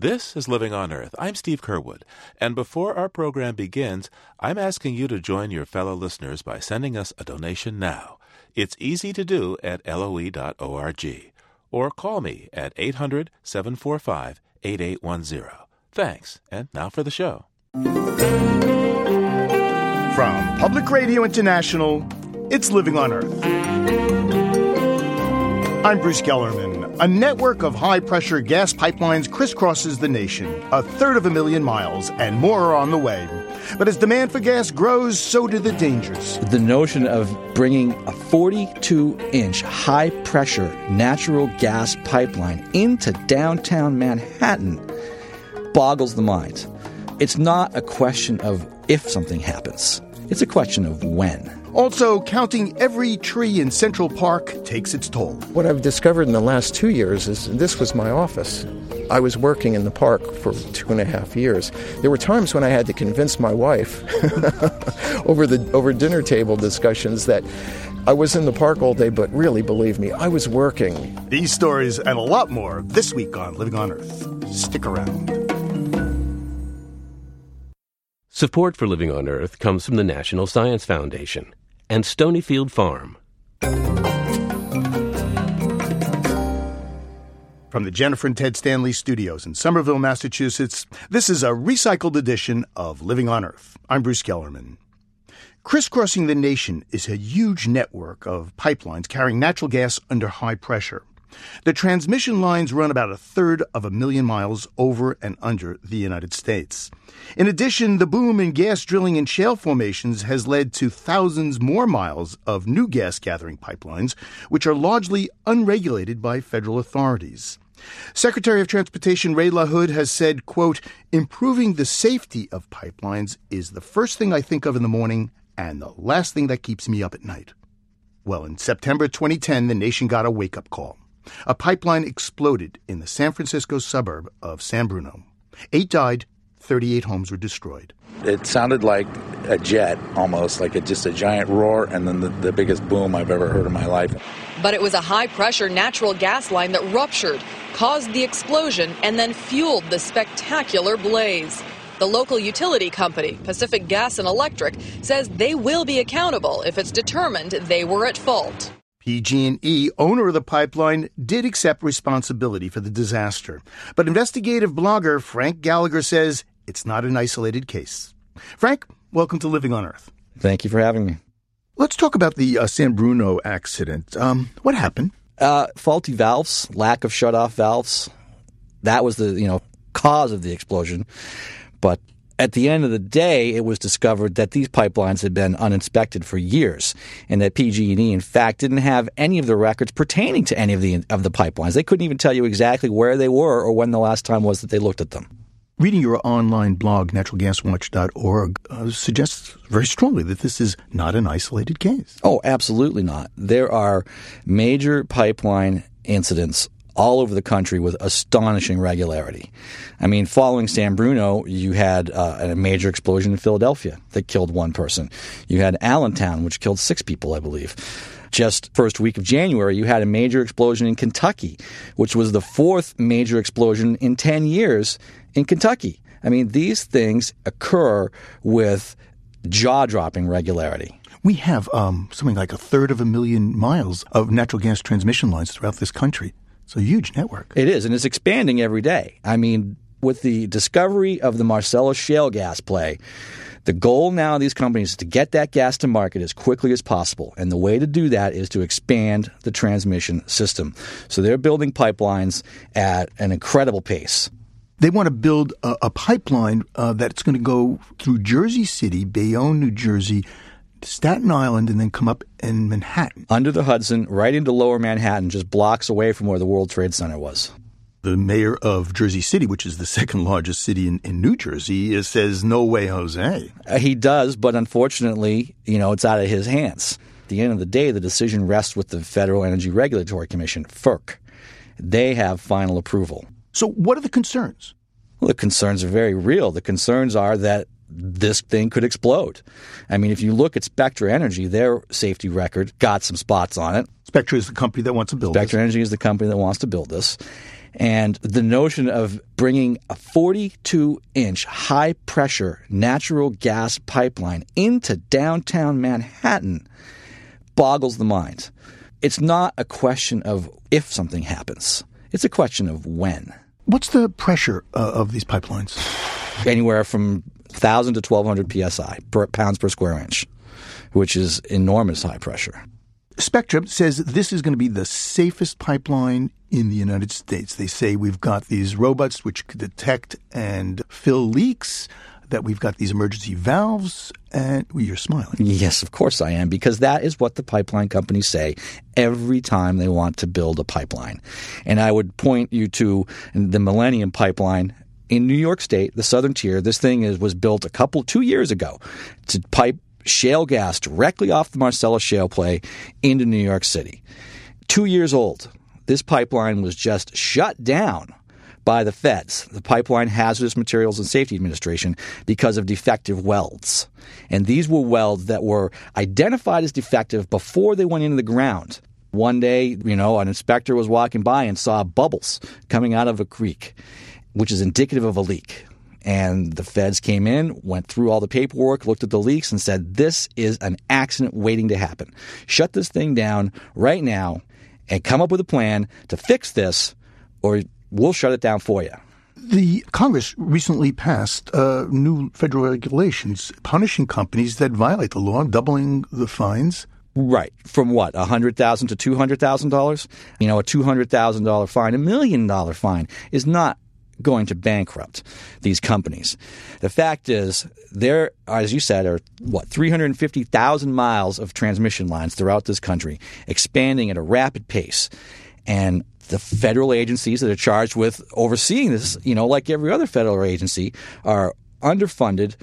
This is Living on Earth. I'm Steve Curwood, and before our program begins, I'm asking you to join your fellow listeners by sending us a donation now. It's easy to do at loe.org or call me at 800 745 8810. Thanks, and now for the show. From Public Radio International, it's Living on Earth. I'm Bruce Gellerman. A network of high pressure gas pipelines crisscrosses the nation, a third of a million miles, and more are on the way. But as demand for gas grows, so do the dangers. The notion of bringing a 42 inch high pressure natural gas pipeline into downtown Manhattan boggles the mind. It's not a question of if something happens, it's a question of when. Also, counting every tree in Central Park takes its toll. What I've discovered in the last two years is this was my office. I was working in the park for two and a half years. There were times when I had to convince my wife over the over dinner table discussions that I was in the park all day, but really, believe me, I was working. These stories and a lot more this week on Living on Earth. Stick around. Support for Living on Earth comes from the National Science Foundation and Stonyfield Farm. From the Jennifer and Ted Stanley studios in Somerville, Massachusetts, this is a recycled edition of Living on Earth. I'm Bruce Gellerman. Crisscrossing the nation is a huge network of pipelines carrying natural gas under high pressure. The transmission lines run about a third of a million miles over and under the United States. In addition, the boom in gas drilling in shale formations has led to thousands more miles of new gas gathering pipelines, which are largely unregulated by federal authorities. Secretary of Transportation Ray LaHood has said, quote, improving the safety of pipelines is the first thing I think of in the morning and the last thing that keeps me up at night. Well, in September 2010, the nation got a wake up call. A pipeline exploded in the San Francisco suburb of San Bruno. Eight died, 38 homes were destroyed. It sounded like a jet almost, like a, just a giant roar, and then the, the biggest boom I've ever heard in my life. But it was a high pressure natural gas line that ruptured, caused the explosion, and then fueled the spectacular blaze. The local utility company, Pacific Gas and Electric, says they will be accountable if it's determined they were at fault. PG&E, owner of the pipeline, did accept responsibility for the disaster. But investigative blogger Frank Gallagher says it's not an isolated case. Frank, welcome to Living on Earth. Thank you for having me. Let's talk about the uh, San Bruno accident. Um, what happened? Uh, faulty valves, lack of shut-off valves. That was the you know cause of the explosion. But at the end of the day, it was discovered that these pipelines had been uninspected for years, and that PG&E, in fact, didn't have any of the records pertaining to any of the of the pipelines. They couldn't even tell you exactly where they were or when the last time was that they looked at them. Reading your online blog, naturalgaswatch.org, uh, suggests very strongly that this is not an isolated case. Oh, absolutely not. There are major pipeline incidents all over the country with astonishing regularity. I mean, following San Bruno, you had uh, a major explosion in Philadelphia that killed one person. You had Allentown, which killed six people, I believe. Just first week of January, you had a major explosion in Kentucky, which was the fourth major explosion in 10 years in Kentucky. I mean, these things occur with jaw dropping regularity. We have um, something like a third of a million miles of natural gas transmission lines throughout this country. It's a huge network. It is, and it's expanding every day. I mean, with the discovery of the Marcellus shale gas play, the goal now of these companies is to get that gas to market as quickly as possible. And the way to do that is to expand the transmission system. So they're building pipelines at an incredible pace. They want to build a, a pipeline uh, that's going to go through Jersey City, Bayonne, New Jersey, Staten Island, and then come up in Manhattan. Under the Hudson, right into lower Manhattan, just blocks away from where the World Trade Center was. The mayor of Jersey City, which is the second largest city in, in New Jersey, says, No way, Jose. Uh, he does, but unfortunately, you know, it's out of his hands. At the end of the day, the decision rests with the Federal Energy Regulatory Commission, FERC. They have final approval. So, what are the concerns? Well, the concerns are very real. The concerns are that this thing could explode. I mean, if you look at Spectra Energy, their safety record got some spots on it. Spectra is the company that wants to build Spectra this. Energy is the company that wants to build this. And the notion of bringing a 42 inch high pressure natural gas pipeline into downtown Manhattan boggles the mind. It's not a question of if something happens, it's a question of when. What's the pressure uh, of these pipelines? Anywhere from 1,000 to 1,200 psi, per, pounds per square inch, which is enormous high pressure. Spectra says this is going to be the safest pipeline in the United States. They say we've got these robots which could detect and fill leaks, that we've got these emergency valves, and well, you're smiling. Yes, of course I am, because that is what the pipeline companies say every time they want to build a pipeline. And I would point you to the Millennium Pipeline in New York State, the Southern Tier. This thing is, was built a couple, two years ago to pipe shale gas directly off the Marcellus shale play into New York City. Two years old. This pipeline was just shut down by the feds, the Pipeline Hazardous Materials and Safety Administration, because of defective welds. And these were welds that were identified as defective before they went into the ground. One day, you know, an inspector was walking by and saw bubbles coming out of a creek, which is indicative of a leak. And the feds came in, went through all the paperwork, looked at the leaks, and said, This is an accident waiting to happen. Shut this thing down right now and come up with a plan to fix this, or we'll shut it down for you. The Congress recently passed uh, new federal regulations punishing companies that violate the law, doubling the fines. Right. From what? A hundred thousand to two hundred thousand dollars? You know, a two hundred thousand dollar fine, a million dollar fine is not going to bankrupt these companies. The fact is, there, as you said, are what three hundred fifty thousand miles of transmission lines throughout this country, expanding at a rapid pace, and the federal agencies that are charged with overseeing this, you know, like every other federal agency, are underfunded,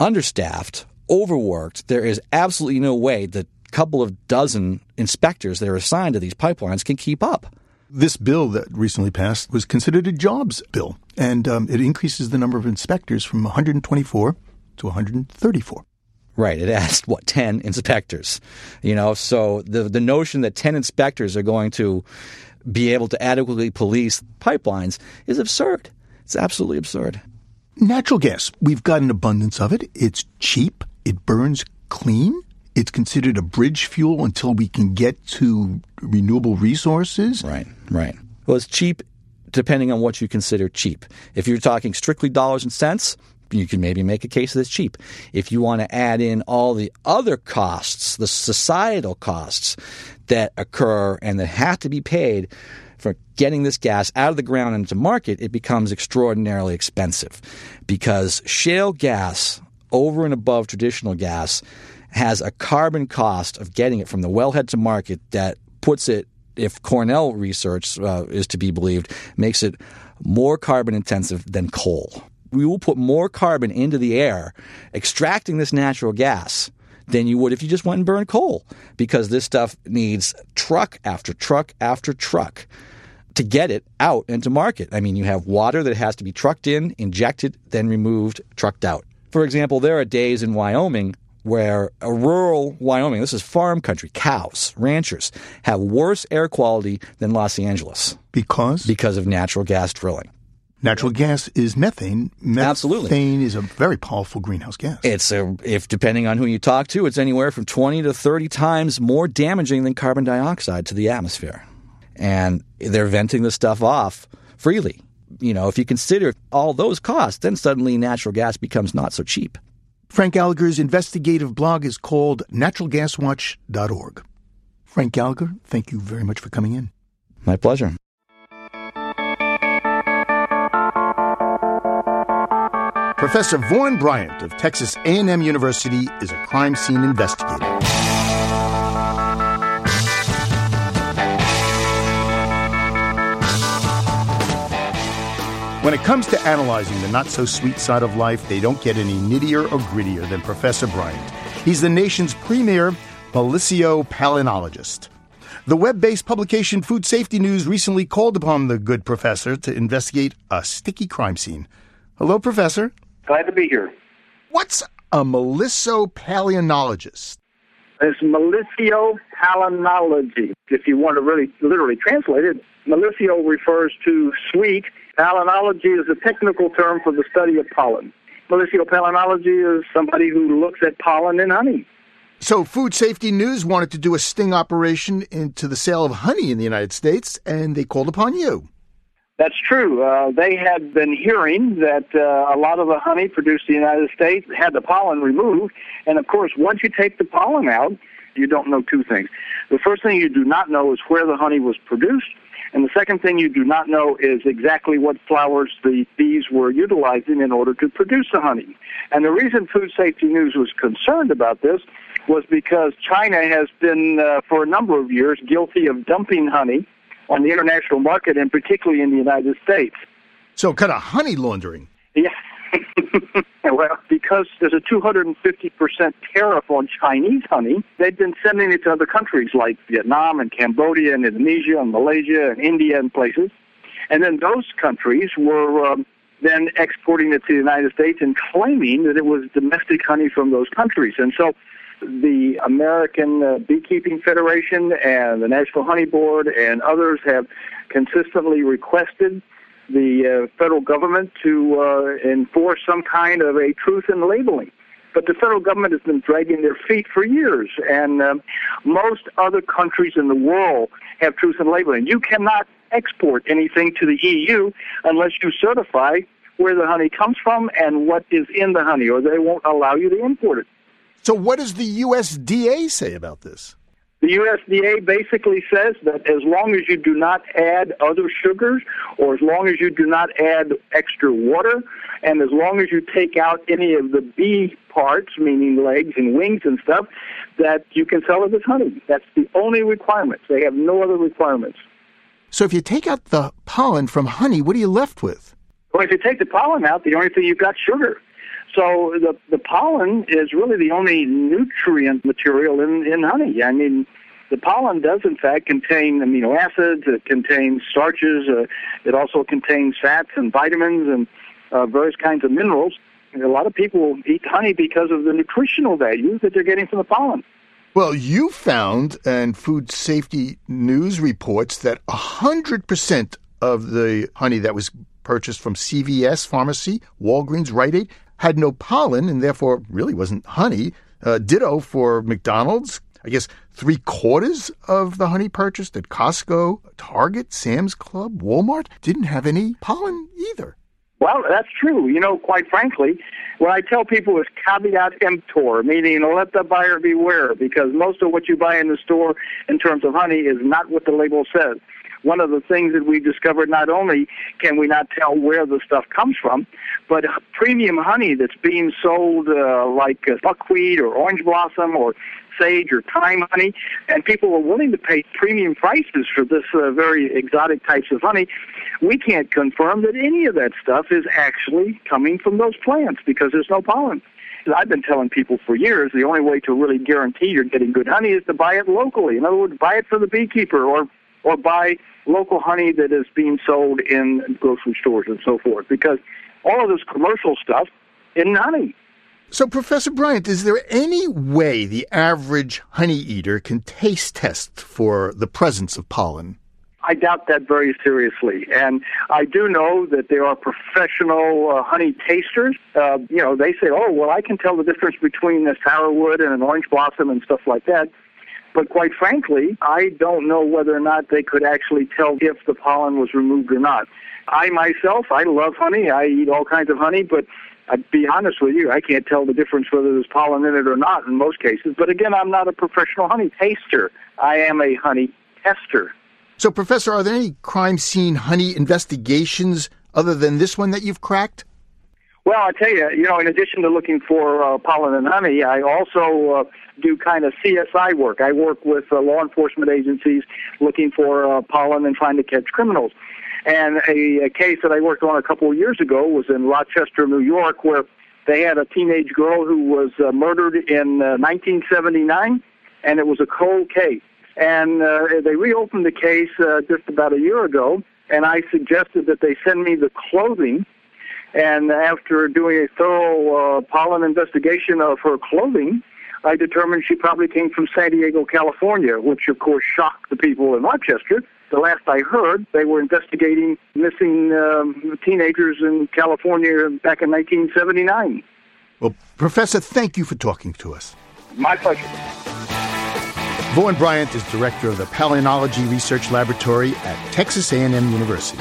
understaffed, overworked. There is absolutely no way that a couple of dozen inspectors that are assigned to these pipelines can keep up. This bill that recently passed was considered a jobs bill, and um, it increases the number of inspectors from 124 to 134. Right. It asked what ten inspectors, you know. So the the notion that ten inspectors are going to be able to adequately police pipelines is absurd. It's absolutely absurd. Natural gas, we've got an abundance of it. It's cheap, it burns clean. It's considered a bridge fuel until we can get to renewable resources. Right, right. Well, it's cheap depending on what you consider cheap. If you're talking strictly dollars and cents, you can maybe make a case that it's cheap. If you want to add in all the other costs, the societal costs that occur and that have to be paid for getting this gas out of the ground and into market, it becomes extraordinarily expensive because shale gas over and above traditional gas has a carbon cost of getting it from the wellhead to market that puts it if Cornell research uh, is to be believed, makes it more carbon intensive than coal. We will put more carbon into the air extracting this natural gas than you would if you just went and burned coal because this stuff needs truck after truck after truck to get it out into market. I mean, you have water that has to be trucked in, injected, then removed, trucked out. For example, there are days in Wyoming where a rural Wyoming, this is farm country, cows, ranchers, have worse air quality than Los Angeles. Because? Because of natural gas drilling. Natural gas is methane. Methane Absolutely. is a very powerful greenhouse gas. It's a, if depending on who you talk to, it's anywhere from 20 to 30 times more damaging than carbon dioxide to the atmosphere. And they're venting the stuff off freely. You know, if you consider all those costs, then suddenly natural gas becomes not so cheap. Frank Gallagher's investigative blog is called naturalgaswatch.org. Frank Gallagher, thank you very much for coming in. My pleasure. Professor Vaughn Bryant of Texas A&M University is a crime scene investigator. When it comes to analyzing the not so sweet side of life, they don't get any nittier or grittier than Professor Bryant. He's the nation's premier palynologist. The web based publication Food Safety News recently called upon the good professor to investigate a sticky crime scene. Hello, Professor. Glad to be here. What's a melissopalynologist? It's melissopalynology. If you want to really literally translate it, Melisso refers to sweet. Palynology is a technical term for the study of pollen. Melissopalynology is somebody who looks at pollen in honey. So, Food Safety News wanted to do a sting operation into the sale of honey in the United States, and they called upon you. That's true. Uh, they had been hearing that uh, a lot of the honey produced in the United States had the pollen removed. And of course, once you take the pollen out, you don't know two things. The first thing you do not know is where the honey was produced. And the second thing you do not know is exactly what flowers the bees were utilizing in order to produce the honey. And the reason Food Safety News was concerned about this was because China has been, uh, for a number of years, guilty of dumping honey on the international market and particularly in the United States. So, kind of honey laundering. Yeah. well, because there's a 250% tariff on Chinese honey, they've been sending it to other countries like Vietnam and Cambodia and Indonesia and Malaysia and India and places. And then those countries were um, then exporting it to the United States and claiming that it was domestic honey from those countries. And so the American uh, Beekeeping Federation and the National Honey Board and others have consistently requested the uh, federal government to uh, enforce some kind of a truth in labeling. But the federal government has been dragging their feet for years, and um, most other countries in the world have truth in labeling. You cannot export anything to the EU unless you certify where the honey comes from and what is in the honey, or they won't allow you to import it. So, what does the USDA say about this? The USDA basically says that as long as you do not add other sugars, or as long as you do not add extra water, and as long as you take out any of the bee parts, meaning legs and wings and stuff, that you can sell it as honey. That's the only requirements. They have no other requirements. So if you take out the pollen from honey, what are you left with? Well, if you take the pollen out, the only thing you've got sugar. So the the pollen is really the only nutrient material in in honey. I mean, the pollen does in fact contain amino acids. It contains starches. Uh, it also contains fats and vitamins and uh, various kinds of minerals. And a lot of people eat honey because of the nutritional value that they're getting from the pollen. Well, you found, and Food Safety News reports that 100% of the honey that was purchased from CVS Pharmacy, Walgreens, Rite Aid, had no pollen and therefore really wasn't honey. Uh, ditto for McDonald's. I guess three quarters of the honey purchased at Costco, Target, Sam's Club, Walmart didn't have any pollen either. Well, that's true. You know, quite frankly, what I tell people is caveat emptor, meaning let the buyer beware, because most of what you buy in the store in terms of honey is not what the label says one of the things that we discovered not only can we not tell where the stuff comes from, but premium honey that's being sold uh, like uh, buckwheat or orange blossom or sage or thyme honey, and people are willing to pay premium prices for this uh, very exotic types of honey. We can't confirm that any of that stuff is actually coming from those plants because there's no pollen. I've been telling people for years the only way to really guarantee you're getting good honey is to buy it locally. In other words, buy it from the beekeeper or or buy local honey that is being sold in grocery stores and so forth. Because all of this commercial stuff isn't honey. So, Professor Bryant, is there any way the average honey eater can taste test for the presence of pollen? I doubt that very seriously. And I do know that there are professional uh, honey tasters. Uh, you know, they say, oh, well, I can tell the difference between a sourwood and an orange blossom and stuff like that. But quite frankly, I don't know whether or not they could actually tell if the pollen was removed or not. I myself, I love honey. I eat all kinds of honey, but I'd be honest with you, I can't tell the difference whether there's pollen in it or not in most cases. But again, I'm not a professional honey taster. I am a honey tester. So, Professor, are there any crime scene honey investigations other than this one that you've cracked? Well, I tell you, you know, in addition to looking for uh, pollen and honey, I also uh, do kind of CSI work. I work with uh, law enforcement agencies looking for uh, pollen and trying to catch criminals. And a, a case that I worked on a couple of years ago was in Rochester, New York, where they had a teenage girl who was uh, murdered in uh, 1979, and it was a cold case. And uh, they reopened the case uh, just about a year ago, and I suggested that they send me the clothing and after doing a thorough uh, pollen investigation of her clothing, I determined she probably came from San Diego, California, which of course shocked the people in Rochester The last I heard, they were investigating missing um, teenagers in California back in 1979. Well, Professor, thank you for talking to us. My pleasure. Vaughn Bryant is director of the Palynology Research Laboratory at Texas A&M University.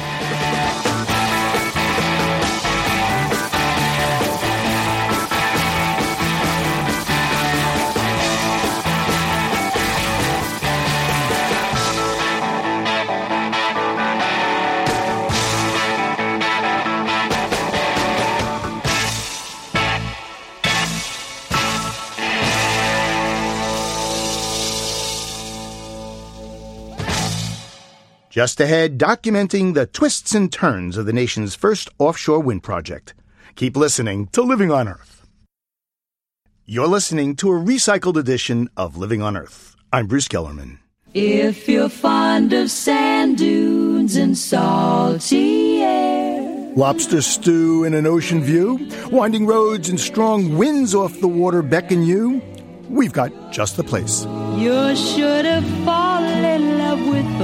Just ahead, documenting the twists and turns of the nation's first offshore wind project. Keep listening to Living on Earth. You're listening to a recycled edition of Living on Earth. I'm Bruce Gellerman. If you're fond of sand dunes and salty air, Lobster stew in an ocean view, winding roads and strong winds off the water beckon you. We've got just the place. you're sure to fall in love with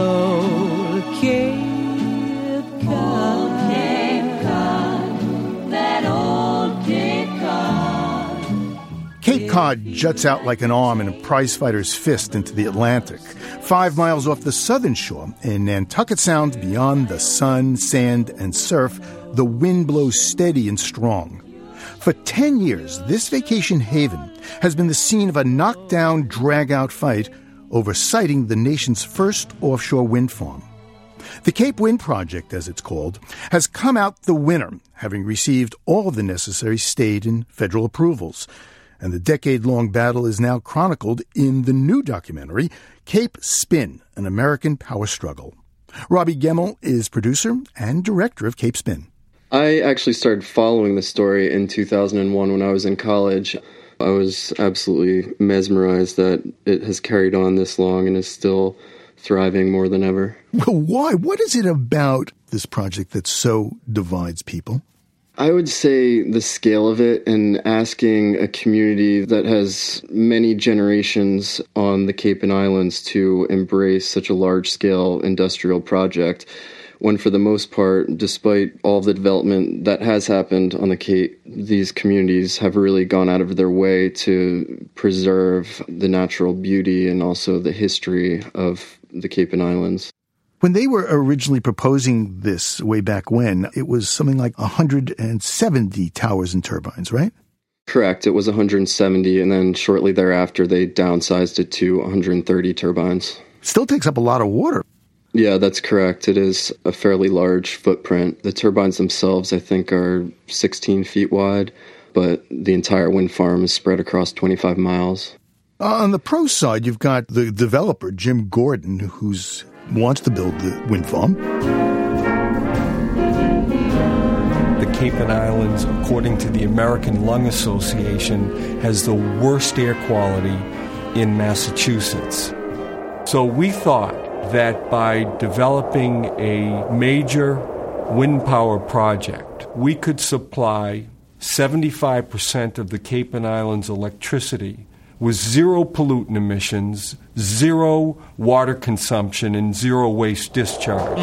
Cape Cod. Cape Cod, that old Cape Cod. Cape Cod juts out like an arm in a prizefighter's fist into the Atlantic, five miles off the southern shore in Nantucket Sound beyond the sun, sand, and surf. The wind blows steady and strong. For 10 years, this vacation haven has been the scene of a knockdown, drag out fight over siting the nation's first offshore wind farm. The Cape Wind Project, as it's called, has come out the winner, having received all the necessary state and federal approvals. And the decade long battle is now chronicled in the new documentary, Cape Spin An American Power Struggle. Robbie Gemmel is producer and director of Cape Spin. I actually started following the story in 2001 when I was in college. I was absolutely mesmerized that it has carried on this long and is still thriving more than ever. Well, why? What is it about this project that so divides people? I would say the scale of it and asking a community that has many generations on the Cape and Islands to embrace such a large scale industrial project when for the most part, despite all the development that has happened on the Cape, these communities have really gone out of their way to preserve the natural beauty and also the history of the Cape and Islands. When they were originally proposing this way back when, it was something like 170 towers and turbines, right? Correct. It was 170, and then shortly thereafter, they downsized it to 130 turbines. Still takes up a lot of water. Yeah, that's correct. It is a fairly large footprint. The turbines themselves, I think, are 16 feet wide, but the entire wind farm is spread across 25 miles. Uh, on the pro side, you've got the developer, Jim Gordon, who's wants to build the wind farm. The Cape and Islands, according to the American Lung Association, has the worst air quality in Massachusetts. So we thought that by developing a major wind power project, we could supply 75% of the Cape and Islands electricity with zero pollutant emissions, zero water consumption, and zero waste discharge.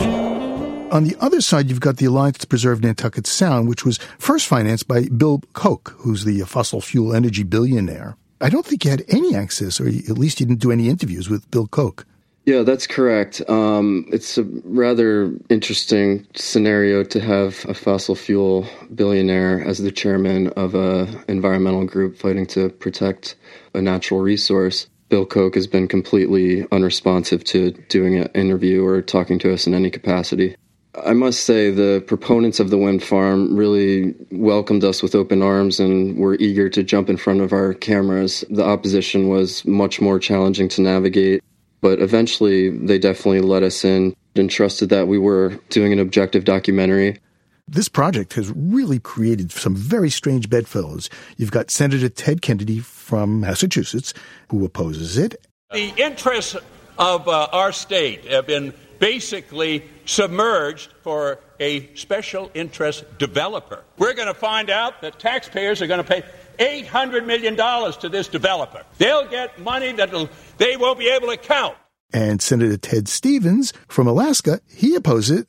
On the other side, you've got the Alliance to Preserve Nantucket Sound, which was first financed by Bill Koch, who's the fossil fuel energy billionaire. I don't think you had any access, or at least you didn't do any interviews with Bill Koch. Yeah, that's correct. Um, it's a rather interesting scenario to have a fossil fuel billionaire as the chairman of a environmental group fighting to protect a natural resource. Bill Koch has been completely unresponsive to doing an interview or talking to us in any capacity. I must say, the proponents of the wind farm really welcomed us with open arms and were eager to jump in front of our cameras. The opposition was much more challenging to navigate. But eventually, they definitely let us in and trusted that we were doing an objective documentary. This project has really created some very strange bedfellows. You've got Senator Ted Kennedy from Massachusetts, who opposes it. The interests of uh, our state have been basically submerged for a special interest developer. We're going to find out that taxpayers are going to pay $800 million to this developer. They'll get money that they won't be able to count. And Senator Ted Stevens from Alaska, he opposed it.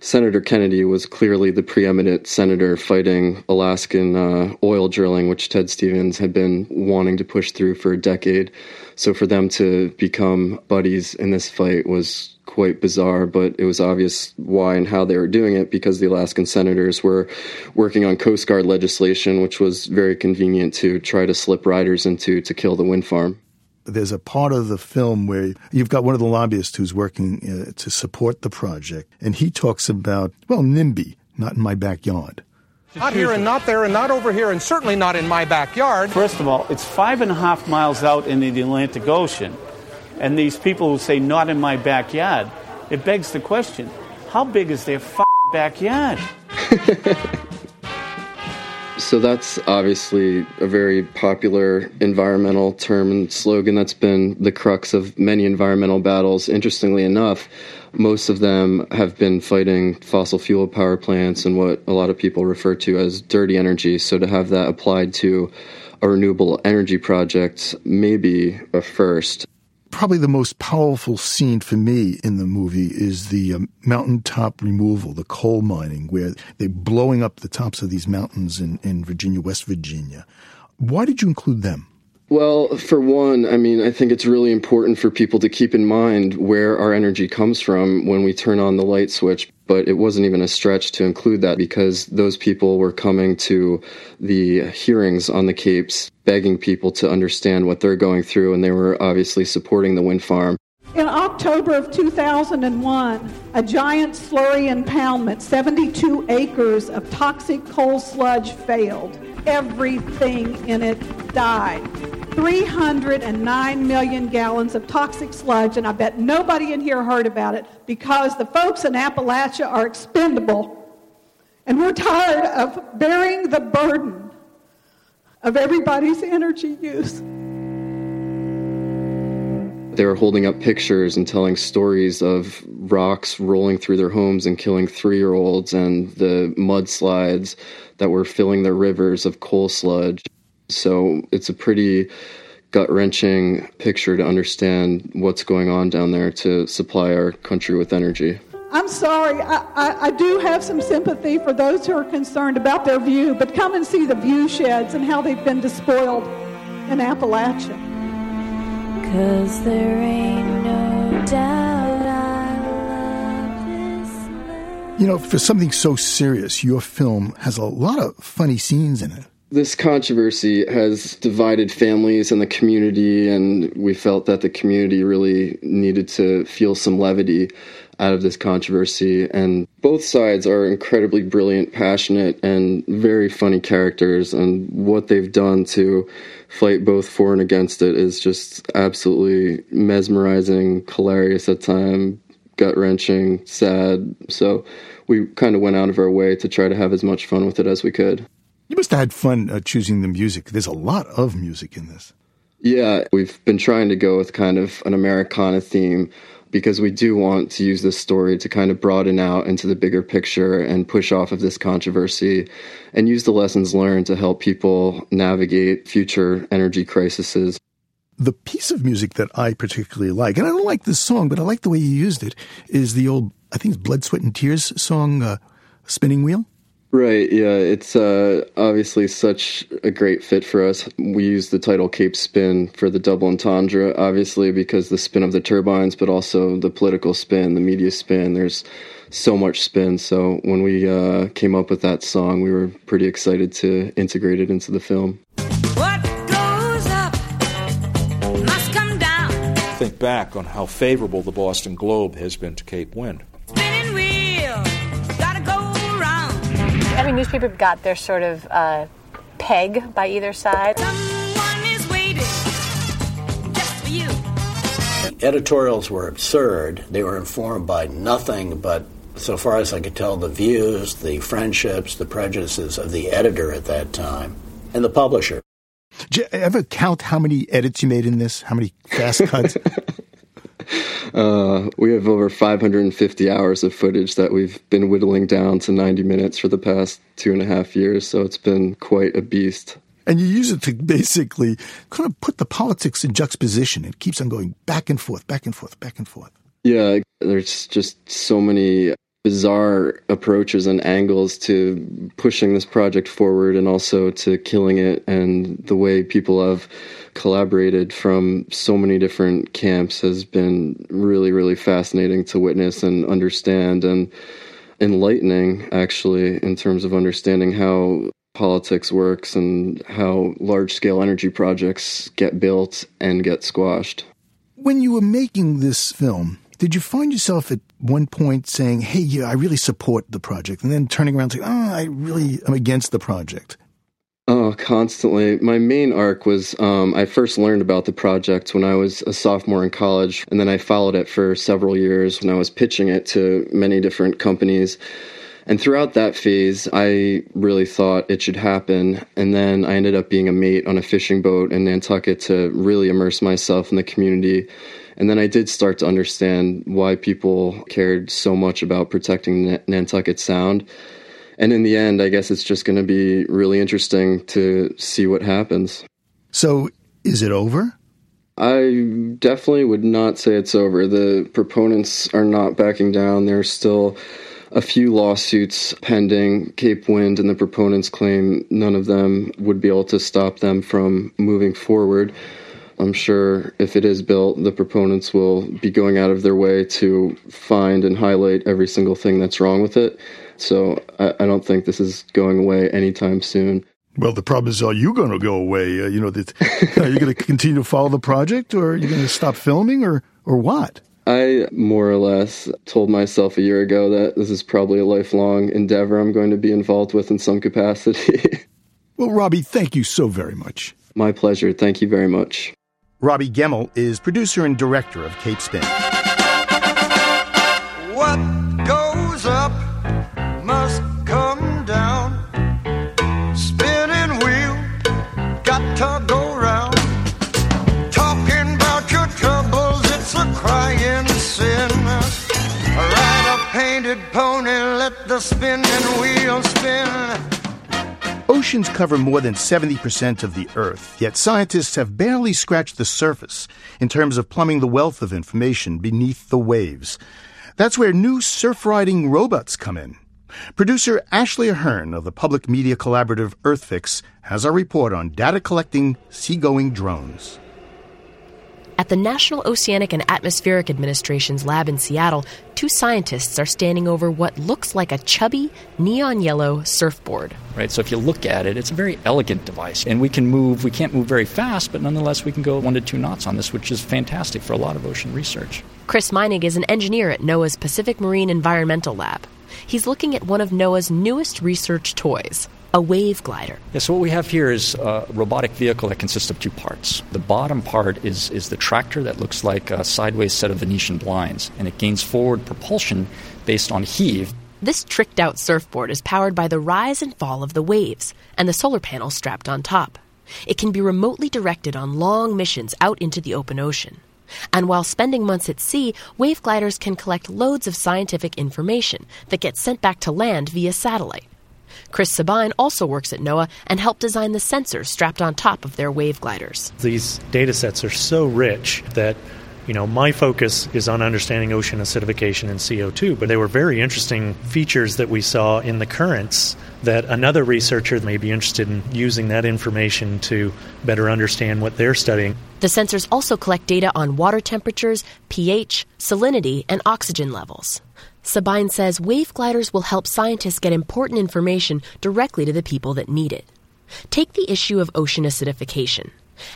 Senator Kennedy was clearly the preeminent senator fighting Alaskan uh, oil drilling, which Ted Stevens had been wanting to push through for a decade. So for them to become buddies in this fight was quite bizarre, but it was obvious why and how they were doing it because the Alaskan senators were working on Coast Guard legislation, which was very convenient to try to slip riders into to kill the wind farm there's a part of the film where you've got one of the lobbyists who's working uh, to support the project, and he talks about, well, NIMBY, not in my backyard. Not here and not there and not over here and certainly not in my backyard. First of all, it's five and a half miles out into the Atlantic Ocean. And these people who say not in my backyard, it begs the question how big is their backyard? So that's obviously a very popular environmental term and slogan that's been the crux of many environmental battles. Interestingly enough, most of them have been fighting fossil fuel power plants and what a lot of people refer to as dirty energy. So to have that applied to a renewable energy project may be a first probably the most powerful scene for me in the movie is the um, mountaintop removal, the coal mining, where they're blowing up the tops of these mountains in, in Virginia, West Virginia. Why did you include them? Well, for one, I mean, I think it's really important for people to keep in mind where our energy comes from when we turn on the light switch. But it wasn't even a stretch to include that because those people were coming to the hearings on the Capes begging people to understand what they're going through, and they were obviously supporting the wind farm. In October of 2001, a giant slurry impoundment, 72 acres of toxic coal sludge failed. Everything in it died. 309 million gallons of toxic sludge, and I bet nobody in here heard about it because the folks in Appalachia are expendable. And we're tired of bearing the burden of everybody's energy use. They were holding up pictures and telling stories of rocks rolling through their homes and killing three year olds and the mudslides that were filling their rivers of coal sludge. So it's a pretty gut wrenching picture to understand what's going on down there to supply our country with energy. I'm sorry, I, I, I, do have some sympathy for those who are concerned about their view, but come and see the view sheds and how they've been despoiled in Appalachia. Cause there ain't no doubt I love this You know, for something so serious, your film has a lot of funny scenes in it. This controversy has divided families and the community, and we felt that the community really needed to feel some levity out of this controversy. And both sides are incredibly brilliant, passionate, and very funny characters. And what they've done to fight both for and against it is just absolutely mesmerizing, hilarious at times, gut wrenching, sad. So we kind of went out of our way to try to have as much fun with it as we could. You must have had fun uh, choosing the music. There's a lot of music in this. Yeah, we've been trying to go with kind of an Americana theme because we do want to use this story to kind of broaden out into the bigger picture and push off of this controversy and use the lessons learned to help people navigate future energy crises. The piece of music that I particularly like, and I don't like this song, but I like the way you used it, is the old, I think it's Blood, Sweat, and Tears song, uh, Spinning Wheel. Right, yeah, it's uh, obviously such a great fit for us. We use the title Cape Spin for the double entendre, obviously, because the spin of the turbines, but also the political spin, the media spin. There's so much spin. So when we uh, came up with that song, we were pretty excited to integrate it into the film. Think back on how favorable the Boston Globe has been to Cape Wind. Every newspaper got their sort of uh, peg by either side. The editorials were absurd. They were informed by nothing but, so far as I could tell, the views, the friendships, the prejudices of the editor at that time and the publisher. Did you ever count how many edits you made in this? How many fast cuts? Uh, we have over 550 hours of footage that we've been whittling down to 90 minutes for the past two and a half years, so it's been quite a beast. And you use it to basically kind of put the politics in juxtaposition. It keeps on going back and forth, back and forth, back and forth. Yeah, there's just so many bizarre approaches and angles to pushing this project forward and also to killing it and the way people have collaborated from so many different camps has been really really fascinating to witness and understand and enlightening actually in terms of understanding how politics works and how large scale energy projects get built and get squashed. When you were making this film did you find yourself at one point saying, hey, yeah, I really support the project, and then turning around saying, oh, I really am against the project? Oh, constantly. My main arc was um, I first learned about the project when I was a sophomore in college, and then I followed it for several years when I was pitching it to many different companies. And throughout that phase, I really thought it should happen. And then I ended up being a mate on a fishing boat in Nantucket to really immerse myself in the community and then I did start to understand why people cared so much about protecting Nantucket Sound. And in the end, I guess it's just going to be really interesting to see what happens. So, is it over? I definitely would not say it's over. The proponents are not backing down. There's still a few lawsuits pending. Cape Wind and the proponents claim none of them would be able to stop them from moving forward. I'm sure if it is built, the proponents will be going out of their way to find and highlight every single thing that's wrong with it. So I, I don't think this is going away anytime soon. Well, the problem is, are you going to go away? Uh, you know, that, are you going to continue to follow the project, or are you going to stop filming, or or what? I more or less told myself a year ago that this is probably a lifelong endeavor I'm going to be involved with in some capacity. well, Robbie, thank you so very much. My pleasure. Thank you very much. Robbie Gemmel is producer and director of Cape Spin. What goes up must come down. Spinning wheel, got to go round. Talking about your troubles, it's a crying sin. Ride a painted pony, let the spinning wheel spin. Oceans cover more than 70% of the Earth, yet scientists have barely scratched the surface in terms of plumbing the wealth of information beneath the waves. That's where new surf riding robots come in. Producer Ashley Ahearn of the public media collaborative EarthFix has a report on data collecting seagoing drones. At the National Oceanic and Atmospheric Administration's lab in Seattle, two scientists are standing over what looks like a chubby, neon yellow surfboard. Right, so if you look at it, it's a very elegant device. And we can move, we can't move very fast, but nonetheless we can go one to two knots on this, which is fantastic for a lot of ocean research. Chris Meinig is an engineer at NOAA's Pacific Marine Environmental Lab. He's looking at one of NOAA's newest research toys, a wave glider. Yeah, so what we have here is a robotic vehicle that consists of two parts. The bottom part is, is the tractor that looks like a sideways set of Venetian blinds, and it gains forward propulsion based on heave. This tricked out surfboard is powered by the rise and fall of the waves and the solar panels strapped on top. It can be remotely directed on long missions out into the open ocean. And while spending months at sea, wave gliders can collect loads of scientific information that gets sent back to land via satellite. Chris Sabine also works at NOAA and helped design the sensors strapped on top of their wave gliders. These data sets are so rich that you know, my focus is on understanding ocean acidification and CO2, but they were very interesting features that we saw in the currents that another researcher may be interested in using that information to better understand what they're studying. The sensors also collect data on water temperatures, pH, salinity, and oxygen levels. Sabine says wave gliders will help scientists get important information directly to the people that need it. Take the issue of ocean acidification.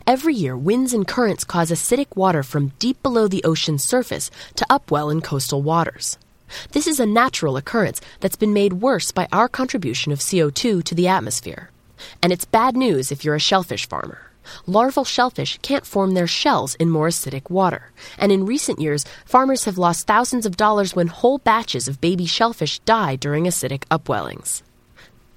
Every year, winds and currents cause acidic water from deep below the ocean's surface to upwell in coastal waters. This is a natural occurrence that's been made worse by our contribution of CO2 to the atmosphere. And it's bad news if you're a shellfish farmer larval shellfish can't form their shells in more acidic water. And in recent years, farmers have lost thousands of dollars when whole batches of baby shellfish die during acidic upwellings.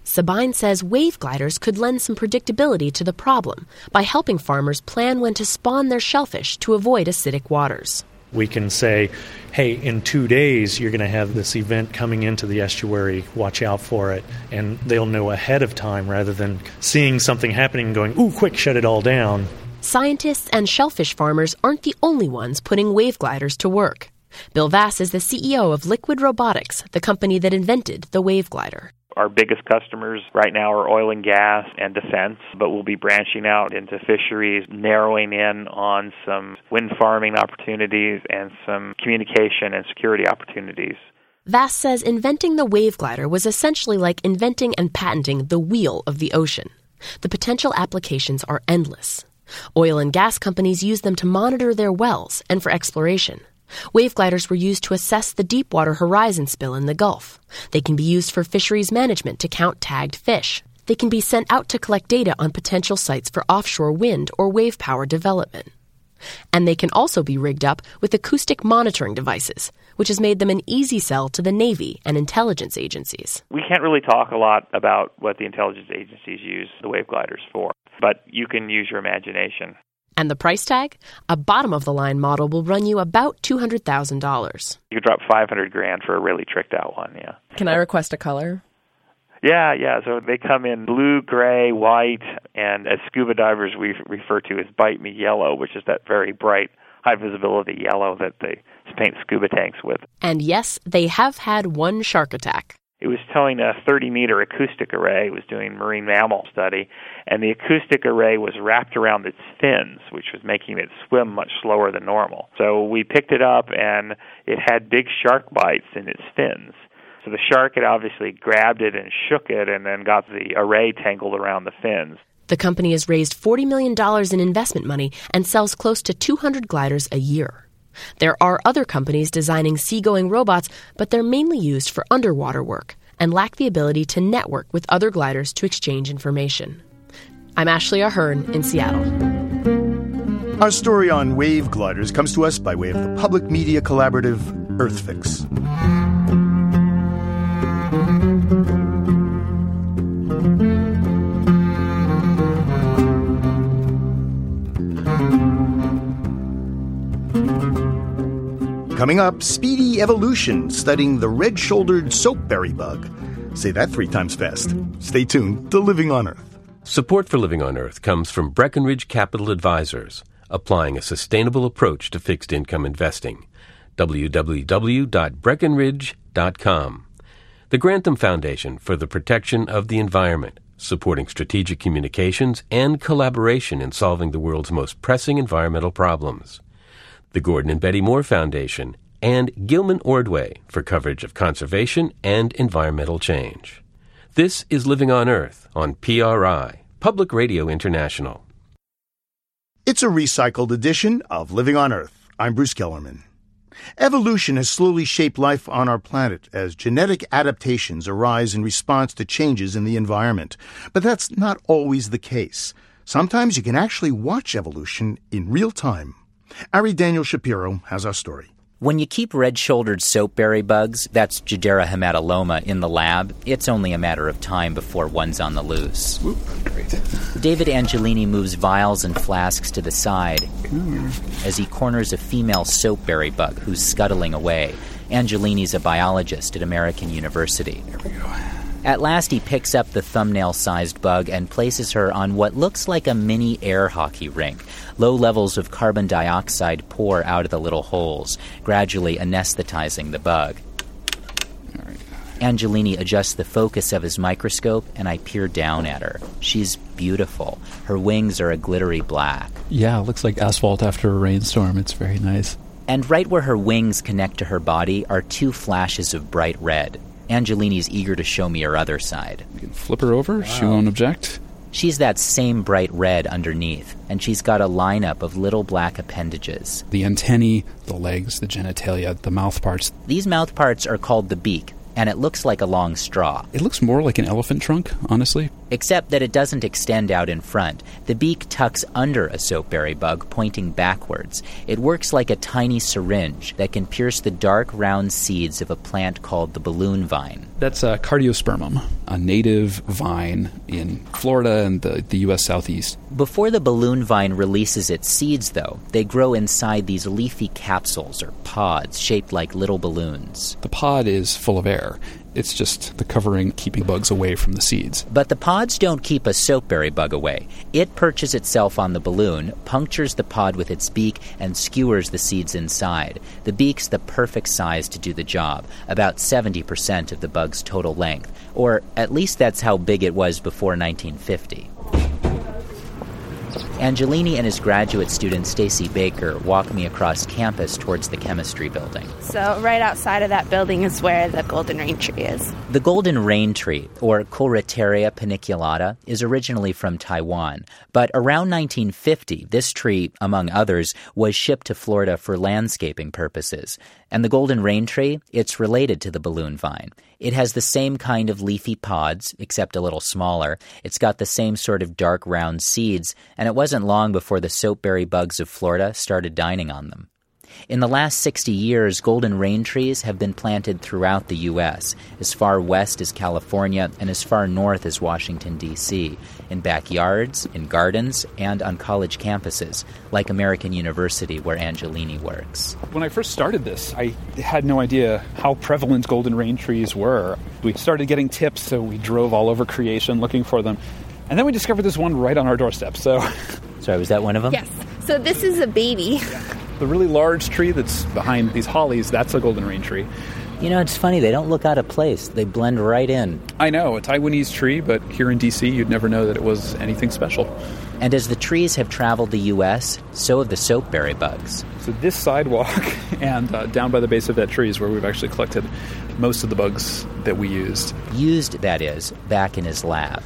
Sabine says wave gliders could lend some predictability to the problem by helping farmers plan when to spawn their shellfish to avoid acidic waters. We can say, hey, in two days you're going to have this event coming into the estuary, watch out for it. And they'll know ahead of time rather than seeing something happening and going, ooh, quick, shut it all down. Scientists and shellfish farmers aren't the only ones putting wave gliders to work. Bill Vass is the CEO of Liquid Robotics, the company that invented the wave glider. Our biggest customers right now are oil and gas and defense, but we'll be branching out into fisheries, narrowing in on some wind farming opportunities and some communication and security opportunities. Vass says inventing the wave glider was essentially like inventing and patenting the wheel of the ocean. The potential applications are endless. Oil and gas companies use them to monitor their wells and for exploration. Wave gliders were used to assess the Deepwater Horizon spill in the Gulf. They can be used for fisheries management to count tagged fish. They can be sent out to collect data on potential sites for offshore wind or wave power development. And they can also be rigged up with acoustic monitoring devices, which has made them an easy sell to the Navy and intelligence agencies. We can't really talk a lot about what the intelligence agencies use the wave gliders for, but you can use your imagination. And the price tag? A bottom of the line model will run you about $200,000. You could drop 500 grand for a really tricked out one, yeah. Can I request a color? Yeah, yeah. So they come in blue, gray, white, and as scuba divers we refer to as bite me yellow, which is that very bright, high visibility yellow that they paint scuba tanks with. And yes, they have had one shark attack. It was towing a 30 meter acoustic array. It was doing marine mammal study, and the acoustic array was wrapped around its fins, which was making it swim much slower than normal. So we picked it up, and it had big shark bites in its fins. So the shark had obviously grabbed it and shook it, and then got the array tangled around the fins. The company has raised $40 million in investment money and sells close to 200 gliders a year. There are other companies designing seagoing robots, but they're mainly used for underwater work and lack the ability to network with other gliders to exchange information. I'm Ashley Ahearn in Seattle. Our story on wave gliders comes to us by way of the public media collaborative EarthFix. Coming up, Speedy Evolution, studying the red shouldered soapberry bug. Say that three times fast. Stay tuned to Living on Earth. Support for Living on Earth comes from Breckenridge Capital Advisors, applying a sustainable approach to fixed income investing. www.breckenridge.com. The Grantham Foundation for the Protection of the Environment, supporting strategic communications and collaboration in solving the world's most pressing environmental problems the Gordon and Betty Moore Foundation, and Gilman Ordway for coverage of conservation and environmental change. This is Living on Earth on PRI, Public Radio International. It's a recycled edition of Living on Earth. I'm Bruce Gellerman. Evolution has slowly shaped life on our planet as genetic adaptations arise in response to changes in the environment. But that's not always the case. Sometimes you can actually watch evolution in real time. Ari Daniel Shapiro has our story. When you keep red shouldered soapberry bugs, that's Jadera haematoloma, in the lab, it's only a matter of time before one's on the loose. Ooh, great. David Angelini moves vials and flasks to the side hmm. as he corners a female soapberry bug who's scuttling away. Angelini's a biologist at American University. There we go. At last, he picks up the thumbnail sized bug and places her on what looks like a mini air hockey rink. Low levels of carbon dioxide pour out of the little holes, gradually anesthetizing the bug. Angelini adjusts the focus of his microscope, and I peer down at her. She's beautiful. Her wings are a glittery black. Yeah, it looks like asphalt after a rainstorm. It's very nice. And right where her wings connect to her body are two flashes of bright red. Angelini's eager to show me her other side. You can flip her over. Wow. She won't object. She's that same bright red underneath, and she's got a lineup of little black appendages. The antennae, the legs, the genitalia, the mouth parts. These mouth parts are called the beak, and it looks like a long straw. It looks more like an elephant trunk, honestly. Except that it doesn't extend out in front. The beak tucks under a soapberry bug, pointing backwards. It works like a tiny syringe that can pierce the dark, round seeds of a plant called the balloon vine. That's a cardiospermum, a native vine in Florida and the, the U.S. Southeast. Before the balloon vine releases its seeds, though, they grow inside these leafy capsules or pods shaped like little balloons. The pod is full of air. It's just the covering keeping bugs away from the seeds. But the pods don't keep a soapberry bug away. It perches itself on the balloon, punctures the pod with its beak, and skewers the seeds inside. The beak's the perfect size to do the job, about 70% of the bug's total length, or at least that's how big it was before 1950. Angelini and his graduate student Stacy Baker walk me across campus towards the chemistry building. So, right outside of that building is where the golden rain tree is. The golden rain tree, or Koelreuteria paniculata, is originally from Taiwan, but around 1950, this tree, among others, was shipped to Florida for landscaping purposes. And the golden rain tree, it's related to the balloon vine. It has the same kind of leafy pods, except a little smaller. It's got the same sort of dark round seeds, and it wasn't long before the soapberry bugs of Florida started dining on them. In the last 60 years, golden rain trees have been planted throughout the U.S., as far west as California and as far north as Washington, D.C., in backyards, in gardens, and on college campuses, like American University, where Angelini works. When I first started this, I had no idea how prevalent golden rain trees were. We started getting tips, so we drove all over creation looking for them. And then we discovered this one right on our doorstep, so. Sorry, was that one of them? Yes. So, this is a baby. The really large tree that's behind these hollies, that's a golden rain tree. You know, it's funny, they don't look out of place. They blend right in. I know, a Taiwanese tree, but here in DC, you'd never know that it was anything special. And as the trees have traveled the U.S., so have the soapberry bugs. So, this sidewalk and uh, down by the base of that tree is where we've actually collected most of the bugs that we used. Used, that is, back in his lab.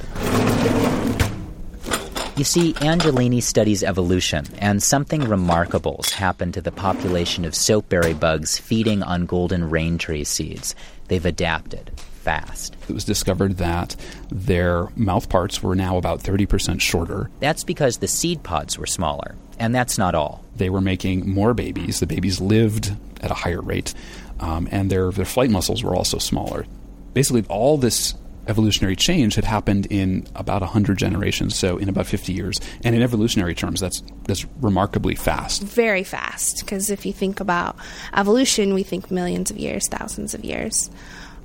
You see, Angelini studies evolution, and something remarkable's happened to the population of soapberry bugs feeding on golden rain tree seeds. They've adapted fast. It was discovered that their mouth parts were now about 30% shorter. That's because the seed pods were smaller, and that's not all. They were making more babies. The babies lived at a higher rate, um, and their, their flight muscles were also smaller. Basically, all this evolutionary change had happened in about 100 generations, so in about 50 years. And in evolutionary terms, that's, that's remarkably fast. Very fast, because if you think about evolution, we think millions of years, thousands of years.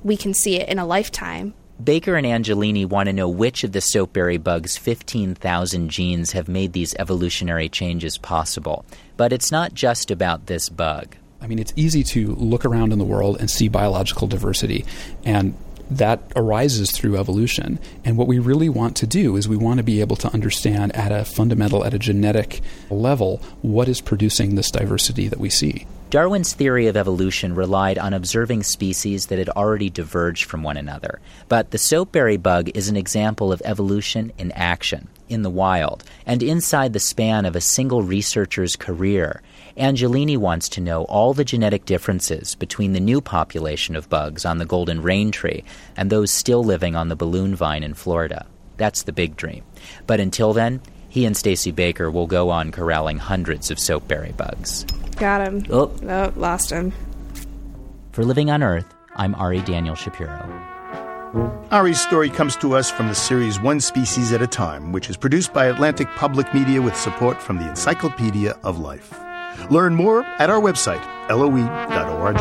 We can see it in a lifetime. Baker and Angelini want to know which of the soapberry bug's 15,000 genes have made these evolutionary changes possible. But it's not just about this bug. I mean, it's easy to look around in the world and see biological diversity, and that arises through evolution. And what we really want to do is we want to be able to understand at a fundamental, at a genetic level, what is producing this diversity that we see. Darwin's theory of evolution relied on observing species that had already diverged from one another. But the soapberry bug is an example of evolution in action, in the wild, and inside the span of a single researcher's career. Angelini wants to know all the genetic differences between the new population of bugs on the golden rain tree and those still living on the balloon vine in Florida. That's the big dream. But until then, he and Stacy Baker will go on corralling hundreds of soapberry bugs. Got him. Oh. oh, lost him. For Living on Earth, I'm Ari Daniel Shapiro. Ari's story comes to us from the series One Species at a Time, which is produced by Atlantic Public Media with support from the Encyclopedia of Life. Learn more at our website, loe.org.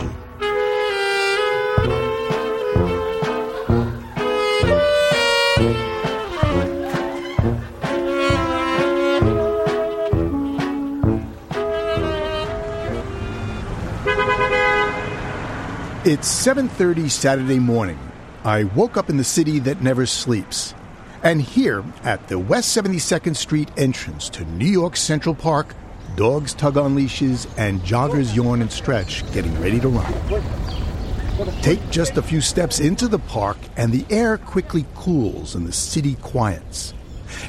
It's 7:30 Saturday morning. I woke up in the city that never sleeps. And here at the West 72nd Street entrance to New York Central Park, dogs tug on leashes and joggers yawn and stretch, getting ready to run. Take just a few steps into the park and the air quickly cools and the city quiets.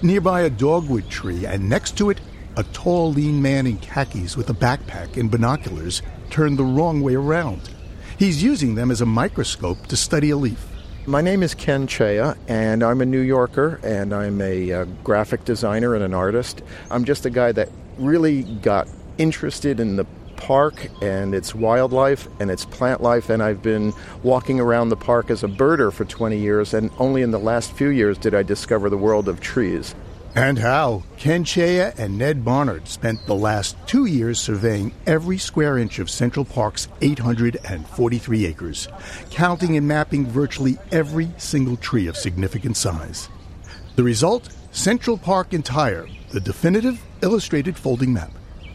Nearby a dogwood tree and next to it a tall lean man in khakis with a backpack and binoculars turned the wrong way around. He's using them as a microscope to study a leaf. My name is Ken Chaya, and I'm a New Yorker, and I'm a uh, graphic designer and an artist. I'm just a guy that really got interested in the park and its wildlife and its plant life, and I've been walking around the park as a birder for 20 years, and only in the last few years did I discover the world of trees. And how Ken Chaya and Ed Barnard spent the last two years surveying every square inch of Central Park's 843 acres, counting and mapping virtually every single tree of significant size. The result Central Park Entire, the definitive illustrated folding map.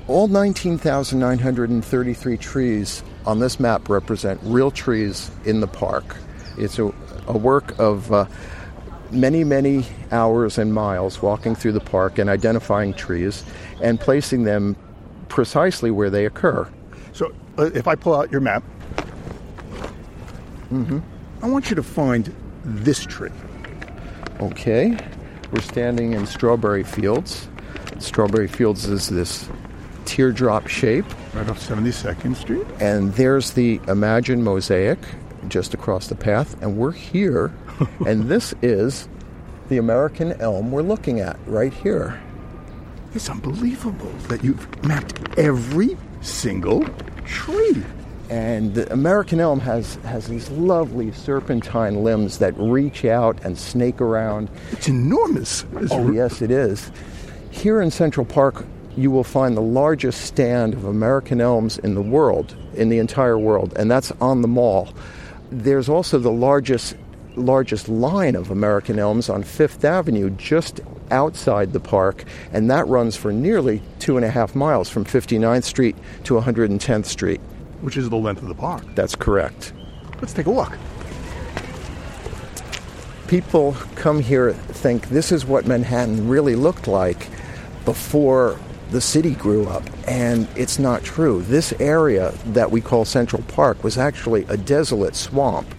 All 19,933 trees on this map represent real trees in the park. It's a, a work of uh, many, many hours and miles walking through the park and identifying trees and placing them precisely where they occur. So, uh, if I pull out your map, mm-hmm. I want you to find this tree. Okay, we're standing in Strawberry Fields. Strawberry Fields is this teardrop shape. Right off 72nd Street. And there's the Imagine Mosaic just across the path, and we're here and this is the American elm we're looking at right here. It's unbelievable that you've mapped every single tree. And the American elm has, has these lovely serpentine limbs that reach out and snake around. It's enormous. Oh, yes, it is. Here in Central Park, you will find the largest stand of American elms in the world, in the entire world, and that's on the mall. There's also the largest largest line of American elms on Fifth Avenue just outside the park, and that runs for nearly two and a half miles from 59th Street to 110th Street. Which is the length of the park. That's correct. Let's take a walk. People come here think this is what Manhattan really looked like before the city grew up, and it's not true. This area that we call Central Park was actually a desolate swamp.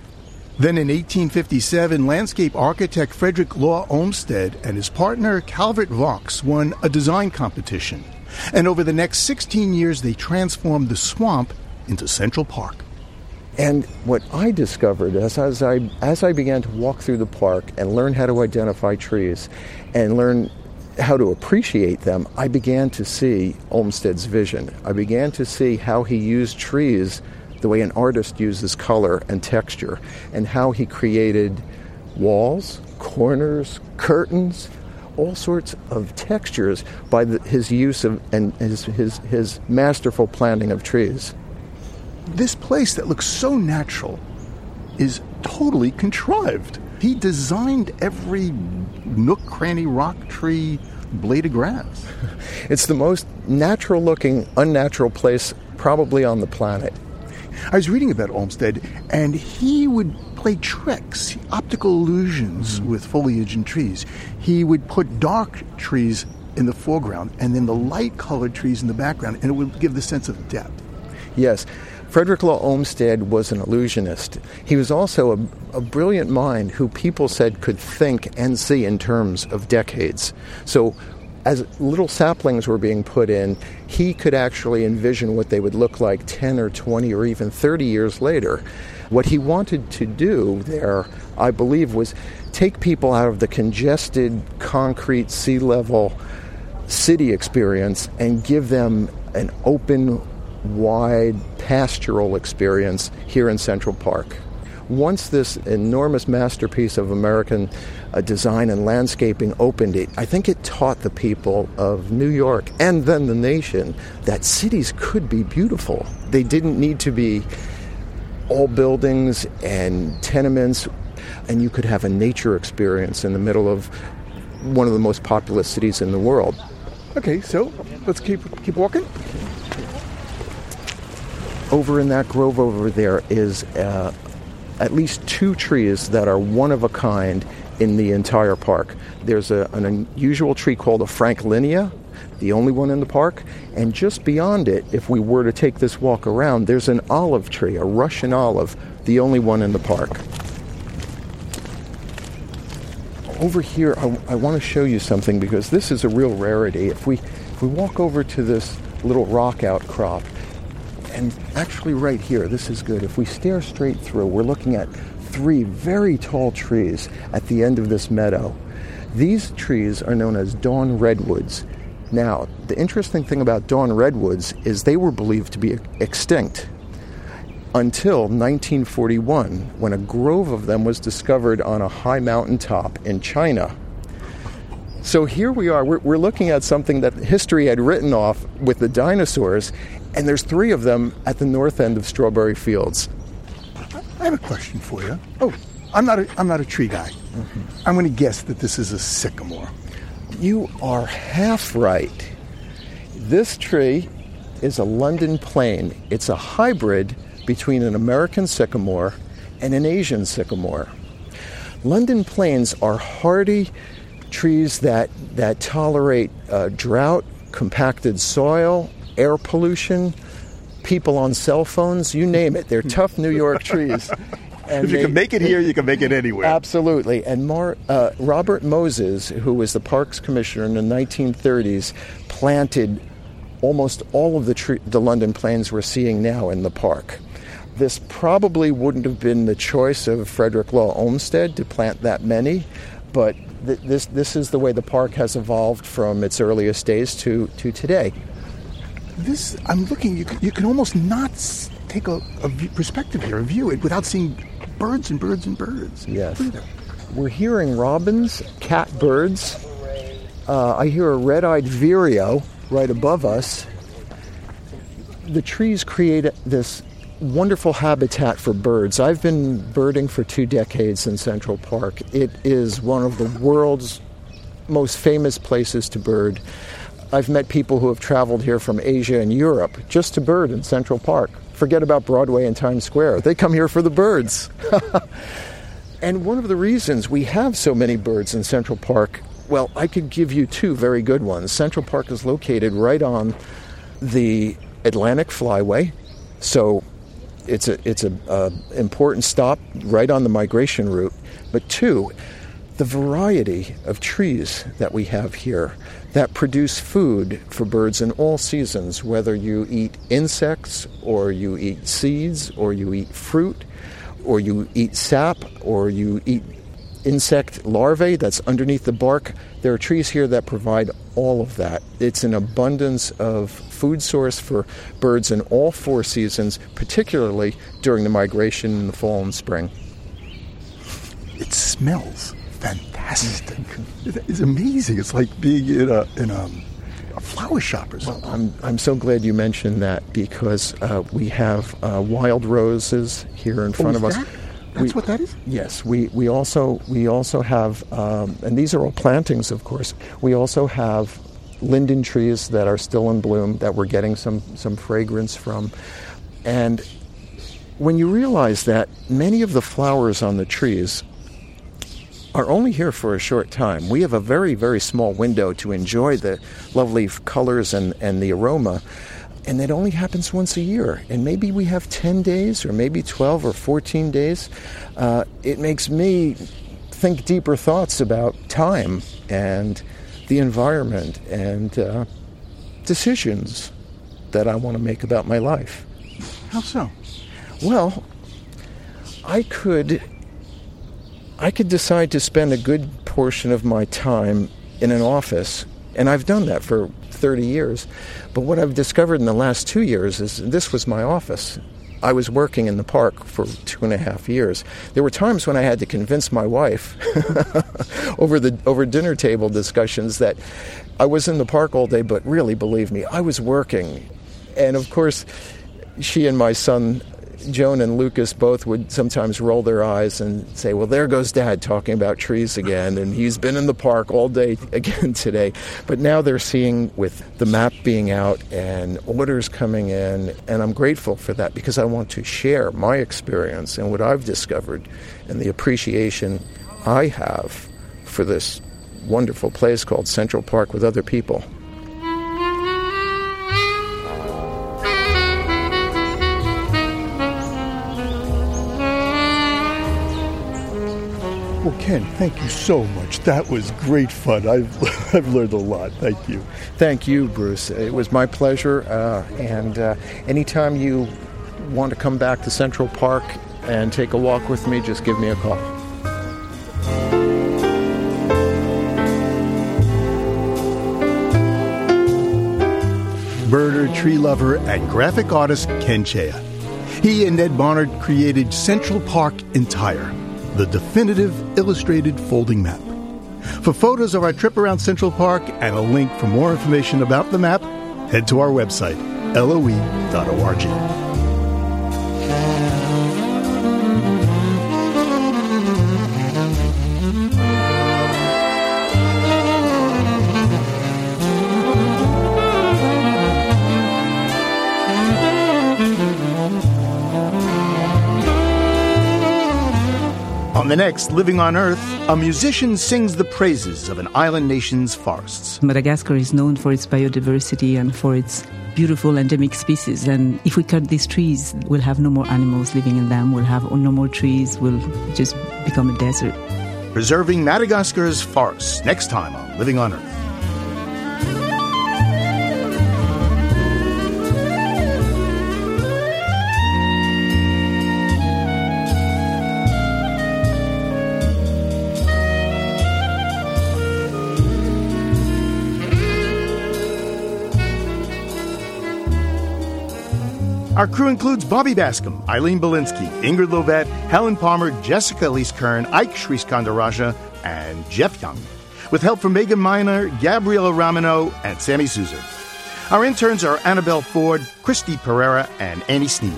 Then in 1857, landscape architect Frederick Law Olmsted and his partner Calvert Vaux won a design competition. And over the next 16 years, they transformed the swamp into Central Park. And what I discovered as, as, I, as I began to walk through the park and learn how to identify trees and learn how to appreciate them, I began to see Olmsted's vision. I began to see how he used trees the way an artist uses color and texture, and how he created walls, corners, curtains, all sorts of textures by the, his use of and his, his, his masterful planting of trees. This place that looks so natural is totally contrived. He designed every nook, cranny, rock, tree, blade of grass. It's the most natural looking, unnatural place probably on the planet. I was reading about Olmsted, and he would play tricks, optical illusions mm-hmm. with foliage and trees. He would put dark trees in the foreground and then the light colored trees in the background, and it would give the sense of depth. Yes. Frederick Law Olmsted was an illusionist. He was also a, a, brilliant mind who people said could think and see in terms of decades. So as little saplings were being put in, he could actually envision what they would look like 10 or 20 or even 30 years later. What he wanted to do there, I believe, was take people out of the congested concrete sea level city experience and give them an open, wide, pastoral experience here in Central Park. Once this enormous masterpiece of American uh, design and landscaping opened it, I think it taught the people of New York and then the nation that cities could be beautiful. They didn't need to be all buildings and tenements, and you could have a nature experience in the middle of one of the most populous cities in the world. Okay, so let's keep keep walking. Over in that grove over there is uh, at least two trees that are one of a kind in the entire park. There's a, an unusual tree called a Franklinia, the only one in the park. And just beyond it, if we were to take this walk around, there's an olive tree, a Russian olive, the only one in the park. Over here, I, I want to show you something because this is a real rarity. If we, if we walk over to this little rock outcrop, and actually right here, this is good. If we stare straight through, we're looking at three very tall trees at the end of this meadow. These trees are known as dawn redwoods. Now, the interesting thing about dawn redwoods is they were believed to be extinct until 1941 when a grove of them was discovered on a high mountain top in China. So here we are, we're, we're, looking at something that history had written off with the dinosaurs, and there's three of them at the north end of Strawberry Fields. I have a question for you. Oh, I'm not a, I'm not a tree guy. Mm-hmm. I'm going to guess that this is a sycamore. You are half right. This tree is a London plane. It's a hybrid between an American sycamore and an Asian sycamore. London planes are hardy trees that, that tolerate uh, drought, compacted soil, air pollution, people on cell phones, you name it. They're tough New York trees. And if you they, can make it here, you can make it anywhere. Absolutely. And Mar, uh, Robert Moses, who was the Parks Commissioner in the 1930s, planted almost all of the, tree, the London planes we're seeing now in the park. This probably wouldn't have been the choice of Frederick Law Olmsted to plant that many, but th- this, this is the way the park has evolved from its earliest days to, to today. This, I'm looking, you can, you can almost not take a, a perspective here, a view it, without seeing birds and birds and birds. Yes. We're hearing robins, catbirds. Uh, I hear a red eyed vireo right above us. The trees create this wonderful habitat for birds. I've been birding for two decades in Central Park. It is one of the world's most famous places to bird. I've met people who have traveled here from Asia and Europe just to bird in Central Park. Forget about Broadway and Times Square. They come here for the birds. and one of the reasons we have so many birds in Central Park, well, I could give you two very good ones. Central Park is located right on the Atlantic Flyway. So it's a it's a important stop right on the migration route. But two, the variety of trees that we have here that produce food for birds in all seasons, whether you eat insects or you eat seeds or you eat fruit or you eat sap or you eat insect larvae that's underneath the bark. There are trees here that provide all of that. It's an abundance of food source for birds in all four seasons, particularly during the migration in the fall and spring. It smells fantastic. It's amazing. It's like being in a in a, a flower shop or something. Well, I'm I'm so glad you mentioned that because uh, we have uh, wild roses here in front oh, of us. That? That's we, what that is. Yes, we, we also we also have, um, and these are all plantings, of course. We also have linden trees that are still in bloom that we're getting some some fragrance from, and when you realize that many of the flowers on the trees are only here for a short time. We have a very, very small window to enjoy the lovely colors and, and the aroma and it only happens once a year. And maybe we have 10 days, or maybe 12 or 14 days. Uh, it makes me think deeper thoughts about time and the environment and uh, decisions that I want to make about my life. How so? Well, I could I could decide to spend a good portion of my time in an office, and I've done that for 30 years. But what I've discovered in the last two years is this was my office. I was working in the park for two and a half years. There were times when I had to convince my wife over the over dinner table discussions that I was in the park all day, but really, believe me, I was working. And of course, she and my son Joan and Lucas both would sometimes roll their eyes and say, Well, there goes Dad talking about trees again, and he's been in the park all day again today. But now they're seeing with the map being out and orders coming in, and I'm grateful for that because I want to share my experience and what I've discovered and the appreciation I have for this wonderful place called Central Park with other people. Well, Ken, thank you so much. That was great fun. I've, I've learned a lot. Thank you. Thank you, Bruce. It was my pleasure. Uh, and uh, anytime you want to come back to Central Park, and take a walk with me, just give me a call. birder, tree lover, and graphic artist Ken Chaya. He and Ed Barnard created Central Park Entire, the definitive illustrated folding map. For photos of our trip around Central Park and a link for more information about the map, head to our website, loe.org. On the next Living on Earth, a musician sings the praises of an island nation's forests. Madagascar is known for its biodiversity and for its beautiful endemic species. And if we cut these trees, we'll have no more animals living in them. We'll have no more trees. We'll just become a desert. Preserving Madagascar's forests next time on Living on Earth. Our crew includes Bobby Bascomb, Eileen Bolinsky, Ingrid Lobet, Helen Palmer, Jessica Elise Kern, Ike Sriskandarajah, and Jeff Young, with help from Megan Miner, Gabriela Ramino, and Sammy Souza. Our interns are Annabelle Ford, Christy Pereira, and Annie Sneed.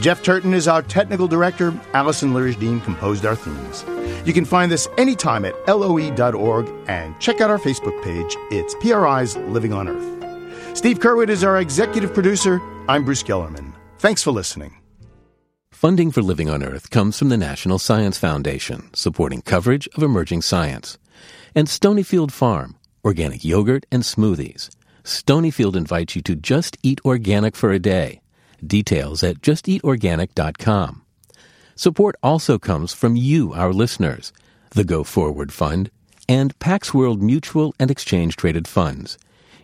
Jeff Turton is our technical director. Allison Lirish Dean composed our themes. You can find this anytime at loe.org and check out our Facebook page. It's PRI's Living on Earth. Steve Curwood is our executive producer. I'm Bruce Gellerman. Thanks for listening. Funding for Living on Earth comes from the National Science Foundation, supporting coverage of emerging science, and Stonyfield Farm, organic yogurt and smoothies. Stonyfield invites you to just eat organic for a day. Details at justeatorganic.com. Support also comes from you, our listeners, the Go Forward Fund, and Pax World Mutual and Exchange Traded Funds